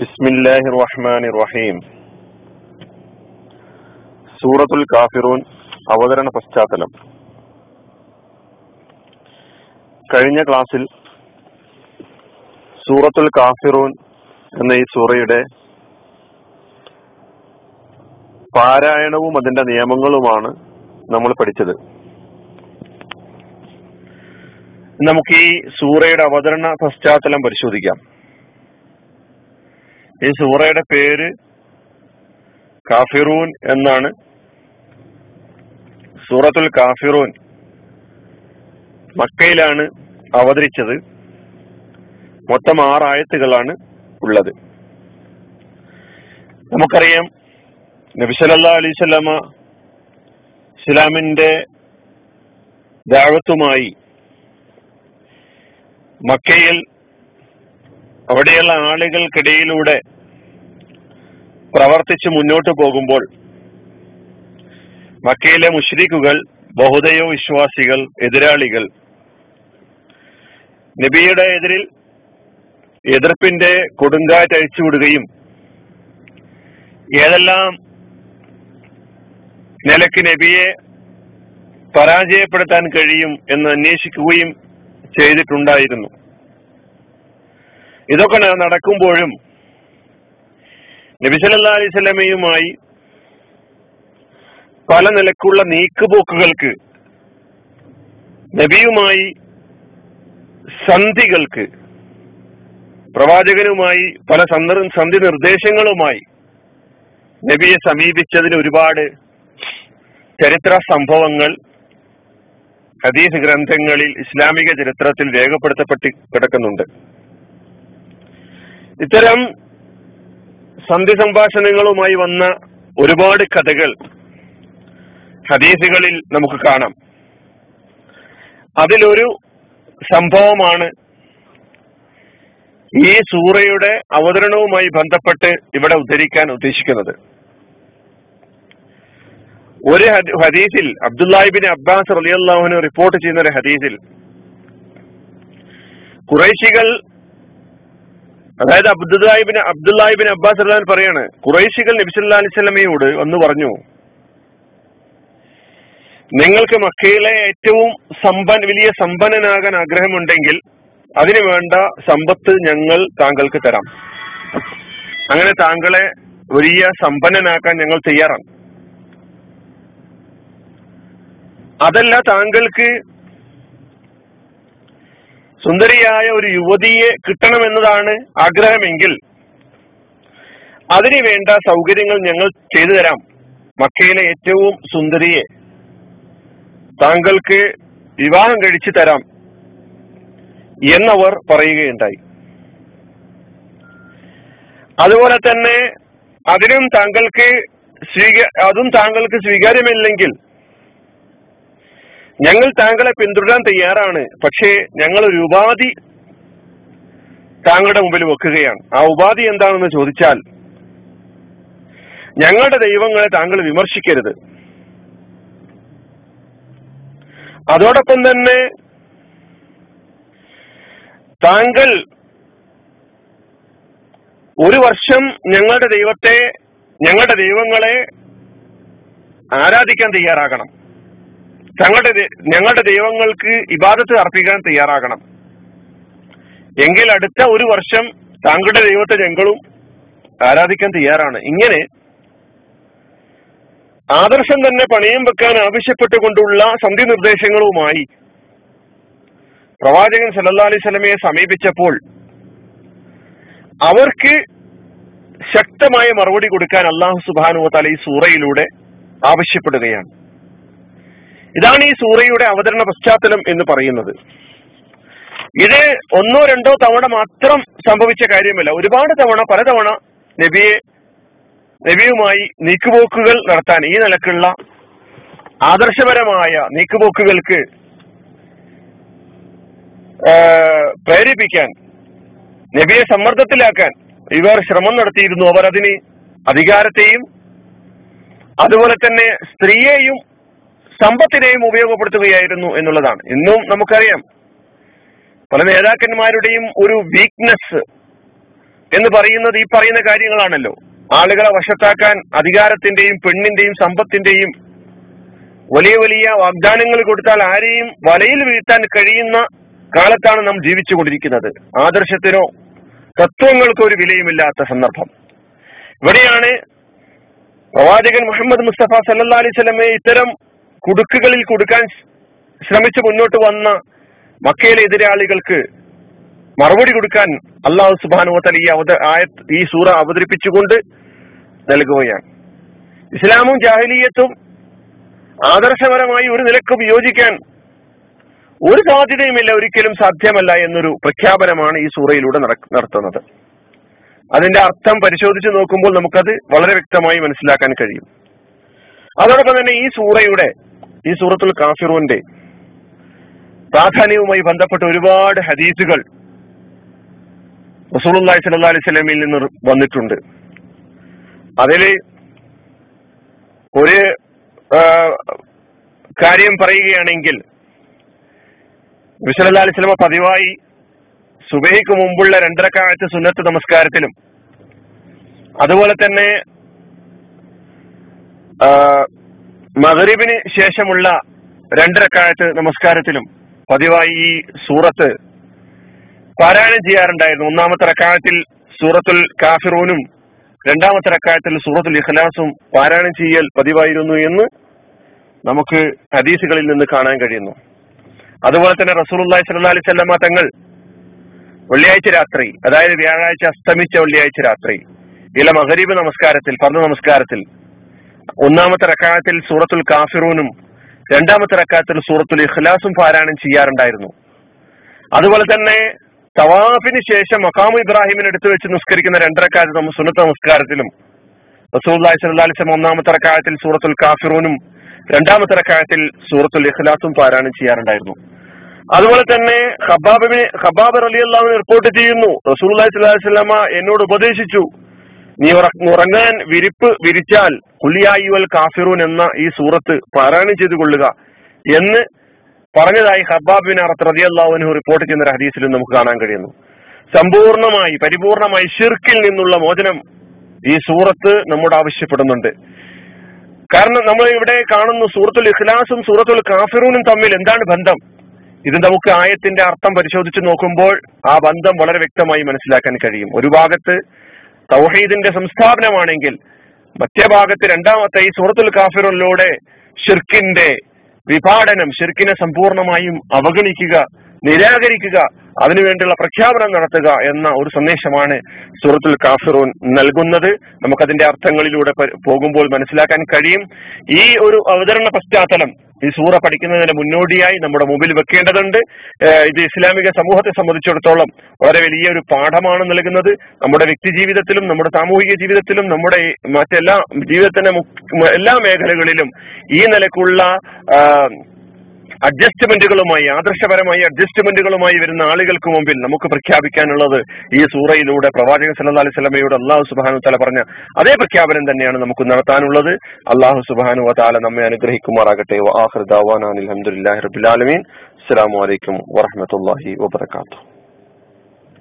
ബിസ്മില്ലാഹി റഹ്മാൻ റഹീം സൂറത്തുൽ കാഫിറൂൻ അവതരണ പശ്ചാത്തലം. കഴിഞ്ഞ ക്ലാസ്സിൽ സൂറത്തുൽ കാഫിറൂൻ എന്ന ഈ സൂറയുടെ പാരായണവും അതിന്റെ നിയമങ്ങളുമാണ് നമ്മൾ പഠിച്ചത്. നമുക്ക് ഈ സൂറയുടെ അവതരണ പശ്ചാത്തലം പരിശോധിക്കാം. ഈ സൂറയുടെ പേര് കാഫിറൂൻ എന്നാണ്. സൂറത്തുൽ കാഫിറൂൻ മക്കയിലാണ് അവതരിച്ചത്. മൊത്തം ആറായത്തുകളാണ് ഉള്ളത്. നമുക്കറിയാം നബിസലല്ലാ അലൈവല്ലമ ഇസ്ലാമിന്റെ ദാവത്തുമായി മക്കയിൽ അവിടെയുള്ള ആളുകൾക്കിടയിലൂടെ പ്രവർത്തിച്ച് മുന്നോട്ട് പോകുമ്പോൾ മക്കയിലെ മുഷ്രീഖുകൾ ബഹുദയോ വിശ്വാസികൾ എതിരാളികൾ നബിയുടെ എതിരിൽ എതിർപ്പിന്റെ കൊടുങ്കാറ്റ് അഴിച്ചുവിടുകയും ഏതെല്ലാം നിലയ്ക്ക് നബിയെ പരാജയപ്പെടുത്താൻ കഴിയും എന്ന് അന്വേഷിക്കുകയും ചെയ്തിട്ടുണ്ടായിരുന്നു. ഇതൊക്കെ നടക്കുമ്പോഴും നബിസല്ലാ അലൈഹി സ്വലമയുമായി പല നിലക്കുള്ള നീക്കുപോക്കുകൾക്ക് നബിയുമായി സന്ധികൾക്ക് പ്രവാചകനുമായി പല സന്ധി നിർദ്ദേശങ്ങളുമായി നബിയെ സമീപിച്ചതിന് ഒരുപാട് ചരിത്ര സംഭവങ്ങൾ ഹദീസ് ഗ്രന്ഥങ്ങളിൽ ഇസ്ലാമിക ചരിത്രത്തിൽ രേഖപ്പെടുത്തപ്പെട്ട് കിടക്കുന്നുണ്ട്. ഇത്തരം സന്ധി സംഭാഷണങ്ങളുമായി വന്ന ഒരുപാട് കഥകൾ ഹദീസുകളിൽ നമുക്ക് കാണാം. അതിലൊരു സംഭവമാണ് ഈ സൂറയുടെ അവതരണവുമായി ബന്ധപ്പെട്ട് ഇവിടെ ഉദ്ധരിക്കാൻ ഉദ്ദേശിക്കുന്നത്. ഒരു ഹദീസിൽ അബ്ദുല്ലാഹിബിൻ അബ്ബാസ് റലിയല്ലാഹുവിന് റിപ്പോർട്ട് ചെയ്യുന്ന ഒരു ഹദീസിൽ കുറേശികൾ അതായത് അബ്ദുല്ലാഹിബിൻ അബ്ദുല്ലാഹിബിൻ അബ്ബാസ് അല്ലാൻ പറയാണ് കുറേശികൾ നബിസല്ലാ അലിസ്ലമയോട് ഒന്ന് പറഞ്ഞു നിങ്ങൾക്ക് മക്കയിലെ ഏറ്റവും സമ്പൻ വലിയ സമ്പന്നനാകാൻ ആഗ്രഹമുണ്ടെങ്കിൽ അതിനു വേണ്ട സമ്പത്ത് ഞങ്ങൾ താങ്കൾക്ക് തരാം. അങ്ങനെ താങ്കളെ വലിയ സമ്പന്നനാക്കാൻ ഞങ്ങൾ തയ്യാറാണ്. അതല്ല താങ്കൾക്ക് സുന്ദരിയായ ഒരു യുവതിയെ കിട്ടണമെന്നതാണ് ആഗ്രഹമെങ്കിൽ അതിനു വേണ്ട സൗകര്യങ്ങൾ ഞങ്ങൾ ചെയ്തു തരാം. മക്കയിലെ ഏറ്റവും സുന്ദരിയെ താങ്കൾക്ക് വിവാഹം കഴിച്ചു തരാം എന്നവർ പറയുകയുണ്ടായി. അതുപോലെ തന്നെ അതിനും താങ്കൾക്ക് സ്വീക അതും താങ്കൾക്ക് സ്വീകാര്യമല്ലെങ്കിൽ ഞങ്ങൾ താങ്കളെ പിന്തുടരാൻ തയ്യാറാണ്. പക്ഷേ ഞങ്ങൾ ഒരു ഉപാധി താങ്കളുടെ മുമ്പിൽ വെക്കുകയാണ്. ആ ഉപാധി എന്താണെന്ന് ചോദിച്ചാൽ ഞങ്ങളുടെ ദൈവങ്ങളെ താങ്കൾ വിമർശിക്കരുത്. അതോടൊപ്പം തന്നെ താങ്കൾ ഒരു വർഷം ഞങ്ങളുടെ ദൈവത്തെ ഞങ്ങളുടെ ദൈവങ്ങളെ ആരാധിക്കാൻ തയ്യാറാകണം. തങ്ങളുടെ ഞങ്ങളുടെ ദൈവങ്ങൾക്ക് ഇബാദത്ത് അർപ്പിക്കാൻ തയ്യാറാകണം. എങ്കിൽ അടുത്ത ഒരു വർഷം താങ്കളുടെ ദൈവത്തെ ഞങ്ങളും ആരാധിക്കാൻ തയ്യാറാണ്. ഇങ്ങനെ ആദർശം തന്നെ പണയം വെക്കാൻ ആവശ്യപ്പെട്ടുകൊണ്ടുള്ള സന്ധി നിർദ്ദേശങ്ങളുമായി പ്രവാചകൻ സല്ലാ അലൈഹി സ്വലമയെ സമീപിച്ചപ്പോൾ അവർക്ക് ശക്തമായ മറുപടി കൊടുക്കാൻ അള്ളാഹു സുബാനു തല ഈ സൂറയിലൂടെ ആവശ്യപ്പെടുകയാണ്. ഇതാണ് ഈ സൂറയുടെ അവതരണ പശ്ചാത്തലം എന്ന് പറയുന്നത്. ഇത് ഒന്നോ രണ്ടോ തവണ മാത്രം സംഭവിച്ച കാര്യമല്ല. ഒരുപാട് തവണ പലതവണ നബിയെ നബിയുമായി നീക്കുപോക്കുകൾ നടത്താൻ ഈ നിലക്കുള്ള ആദർശപരമായ നീക്കുപോക്കുകൾക്ക് പ്രേരിപ്പിക്കാൻ നബിയെ സമ്മർദ്ദത്തിലാക്കാൻ ഇവർ ശ്രമം നടത്തിയിരുന്നു. അവർ അതിന് അധികാരത്തെയും അതുപോലെ തന്നെ സ്ത്രീയെയും സമ്പത്തിനെയും ഉപയോഗപ്പെടുത്തുകയായിരുന്നു എന്നുള്ളതാണ്. ഇന്നും നമുക്കറിയാം പല നേതാക്കന്മാരുടെയും ഒരു വീക്ക്നെസ് എന്ന് പറയുന്നത് ഈ പറയുന്ന കാര്യങ്ങളാണല്ലോ. ആളുകളെ വശത്താക്കാൻ അധികാരത്തിന്റെയും പെണ്ണിന്റെയും സമ്പത്തിന്റെയും വലിയ വലിയ വാഗ്ദാനങ്ങൾ കൊടുത്താൽ ആരെയും വലയിൽ വീഴ്ത്താൻ കഴിയുന്ന കാലത്താണ് നാം ജീവിച്ചുകൊണ്ടിരിക്കുന്നത്. ആദർശത്തിനോ തത്വങ്ങൾക്കോ ഒരു വിലയുമില്ലാത്ത സന്ദർഭം. ഇവിടെയാണ് പ്രവാചകൻ മുഹമ്മദ് മുസ്തഫ സല്ലാ അലൈഹി സ്വലമെ ഇത്തരം കുടുക്കുകളിൽ കൊടുക്കാൻ ശ്രമിച്ച് മുന്നോട്ട് വന്ന മക്കയിലെ എതിരാളികൾക്ക് മറുപടി കൊടുക്കാൻ അള്ളാഹു സുബാനുവത്തൽ ഈ അവത ഈ സൂറ അവതരിപ്പിച്ചുകൊണ്ട് നൽകുകയാണ്. ഇസ്ലാമും ജാഹലീയത്തും ആദർശപരമായി ഒരു നിലക്കും യോജിക്കാൻ ഒരു സാധ്യതയുമില്ല ഒരിക്കലും സാധ്യമല്ല എന്നൊരു പ്രഖ്യാപനമാണ് ഈ സൂറയിലൂടെ നടത്തുന്നത്. അതിന്റെ അർത്ഥം പരിശോധിച്ച് നോക്കുമ്പോൾ നമുക്കത് വളരെ വ്യക്തമായി മനസ്സിലാക്കാൻ കഴിയും. അതോടൊപ്പം തന്നെ ഈ സൂറയുടെ ഈ സൂറത്തുൽ കാഫിറൂന്റെ പ്രാധാന്യവുമായി ബന്ധപ്പെട്ട ഒരുപാട് ഹദീസുകൾ റസൂലുള്ളാഹി സ്വല്ലല്ലാഹി അലൈഹി വസല്ലമയിൽ നിന്ന് വന്നിട്ടുണ്ട്. അതിൽ ഒരു കാര്യം പറയുകയാണെങ്കിൽ വിസലല്ലാ അലൈഹി സ്വലമ പതിവായി സുബൈക്ക് മുമ്പുള്ള രണ്ടരക്കാലത്ത് സുന്നത്ത് നമസ്കാരത്തിലും അതുപോലെ തന്നെ മകരീബിന് ശേഷമുള്ള രണ്ടരക്കാലത്ത് നമസ്കാരത്തിലും പതിവായി ഈ സൂറത്ത് പാരായണം ചെയ്യാറുണ്ടായിരുന്നു. ഒന്നാമത്തെ റക്കാലത്തിൽ സൂറത്തുൽ കാഫിറൂനും രണ്ടാമത്തെ റക്കാലത്തിൽ സൂറത്തുൽ ഇഖ്ലാസും പാരായണം ചെയ്യൽ പതിവായിരുന്നു എന്ന് നമുക്ക് ഹദീസുകളിൽ നിന്ന് കാണാൻ കഴിയുന്നു. അതുപോലെ തന്നെ റസൂലുള്ളാഹി സ്വല്ലല്ലാഹി അലൈഹി വസല്ലമ തങ്ങൾ വെള്ളിയാഴ്ച രാത്രി അതായത് വ്യാഴാഴ്ച അസ്തമിച്ച വെള്ളിയാഴ്ച രാത്രി ഇല മഹരീബ് നമസ്കാരത്തിൽ പറഞ്ഞ നമസ്കാരത്തിൽ ഒന്നാമത്തെ റക്കായത്തിൽ സൂറത്തുൽ കാഫിറൂനും രണ്ടാമത്തെ റക്കായത്തിൽ സൂറത്തുൽ ഇഖ്ലാസും പാരായണം ചെയ്യാറുണ്ടായിരുന്നു. അതുപോലെ തന്നെ തവാഫിന് ശേഷം മക്കാമു ഇബ്രാഹിമിന് എടുത്തു വെച്ച് നിസ്കരിക്കുന്ന രണ്ടരക്കാലത്ത് നമ്മൾ സുന്നത്ത് നമസ്കാരത്തിലും അലൈഹി വസല്ലം ഒന്നാമത്തെ റക്കായത്തിൽ സൂറത്തുൽ കാഫിറൂനും രണ്ടാമത്തെ റക്കായത്തിൽ സൂറത്തുൽ ഇഖ്ലാസും പാരായണം ചെയ്യാറുണ്ടായിരുന്നു. അതുപോലെ തന്നെ ഹബാബിനെ ഹബാബ് അലി അള്ളാഹുവിനെ റിപ്പോർട്ട് ചെയ്യുന്നു. അലൈഹി വസല്ലമ എന്നോട് ഉപദേശിച്ചു. നീ ഉറങ്ങാൻ വിരിപ്പ് വിരിച്ചാൽ കുലിയായുവൽ കാഫിറൂൻ എന്ന ഈ സൂറത്ത് പാരായണം ചെയ്തു കൊള്ളുക എന്ന് പറഞ്ഞതായി ഹബാബിൻ റതി അള്ളാഹുവിന് റിപ്പോർട്ട് ചെയ്യുന്ന ഒരു ഹദീസിലും നമുക്ക് കാണാൻ കഴിയുന്നു. സമ്പൂർണമായി പരിപൂർണമായി ഷിർക്കിൽ നിന്നുള്ള മോചനം ഈ സൂറത്ത് നമ്മോട് ആവശ്യപ്പെടുന്നുണ്ട്. കാരണം നമ്മൾ ഇവിടെ കാണുന്നു സൂറത്തുൽ ഇഖ്ലാസും സൂറത്തുൽ കാഫിറൂനും തമ്മിൽ എന്താണ് ബന്ധം? ഇത് നമുക്ക് ആയത്തിന്റെ അർത്ഥം പരിശോധിച്ച് നോക്കുമ്പോൾ ആ ബന്ധം വളരെ വ്യക്തമായി മനസ്സിലാക്കാൻ കഴിയും. ഒരു ഭാഗത്ത് തൗഹീദിന്റെ സംസ്ഥാപനമാണെങ്കിൽ മറ്റേ ഭാഗത്ത് രണ്ടാമത്തെ ഈ സൂറത്തുൽ കാഫിറിലൂടെ ഷിർക്കിന്റെ വിഭാടനം ഷിർക്കിനെ സമ്പൂർണമായും അവഗണിക്കുക നിരാകരിക്കുക അതിനുവേണ്ടിയുള്ള പ്രഖ്യാപനം നടത്തുക എന്ന ഒരു സന്ദേശമാണ് സൂറത്തുൽ കാഫിറൂൻ നൽകുന്നത്. നമുക്കതിന്റെ അർത്ഥങ്ങളിലൂടെ പോകുമ്പോൾ മനസ്സിലാക്കാൻ കഴിയും. ഈ ഒരു അവതരണ പശ്ചാത്തലം ഈ സൂറ പഠിക്കുന്നതിന് മുന്നോടിയായി നമ്മുടെ മുമ്പിൽ വെക്കേണ്ടതുണ്ട്. ഇത് ഇസ്ലാമിക സമൂഹത്തെ സംബന്ധിച്ചിടത്തോളം വളരെ വലിയ ഒരു പാഠമാണ് നൽകുന്നത്. നമ്മുടെ വ്യക്തി ജീവിതത്തിലും നമ്മുടെ സാമൂഹിക ജീവിതത്തിലും നമ്മുടെ മറ്റെല്ലാ ജീവിതത്തിന്റെ എല്ലാ മേഖലകളിലും ഈ നിലക്കുള്ള അഡ്ജസ്റ്റ്മെന്റുകളുമായി ആദർശപരമായി അഡ്ജസ്റ്റ്മെന്റുകളുമായി വരുന്ന ആളുകൾക്ക് മുമ്പിൽ നമുക്ക് പ്രഖ്യാപിക്കാനുള്ളത് ഈ സൂറയിലൂടെ പ്രവാചകൻ സല്ലാ അലൈഹി സ്വലമയോട് അള്ളാഹു സുബാനു തല പറഞ്ഞ അതേ പ്രഖ്യാപനം തന്നെയാണ് നമുക്ക് നടത്താനുള്ളത്. അള്ളാഹു സുബാനു താല നമ്മെ അനുഗ്രഹിക്കുമാറാകട്ടെ. വാഹൃദാൻ അലഹമുല്ലാ റബുലാലമീൻ അസ്സാം വലൈക്കും വാഹമത്തല്ലാഹി വാത്തു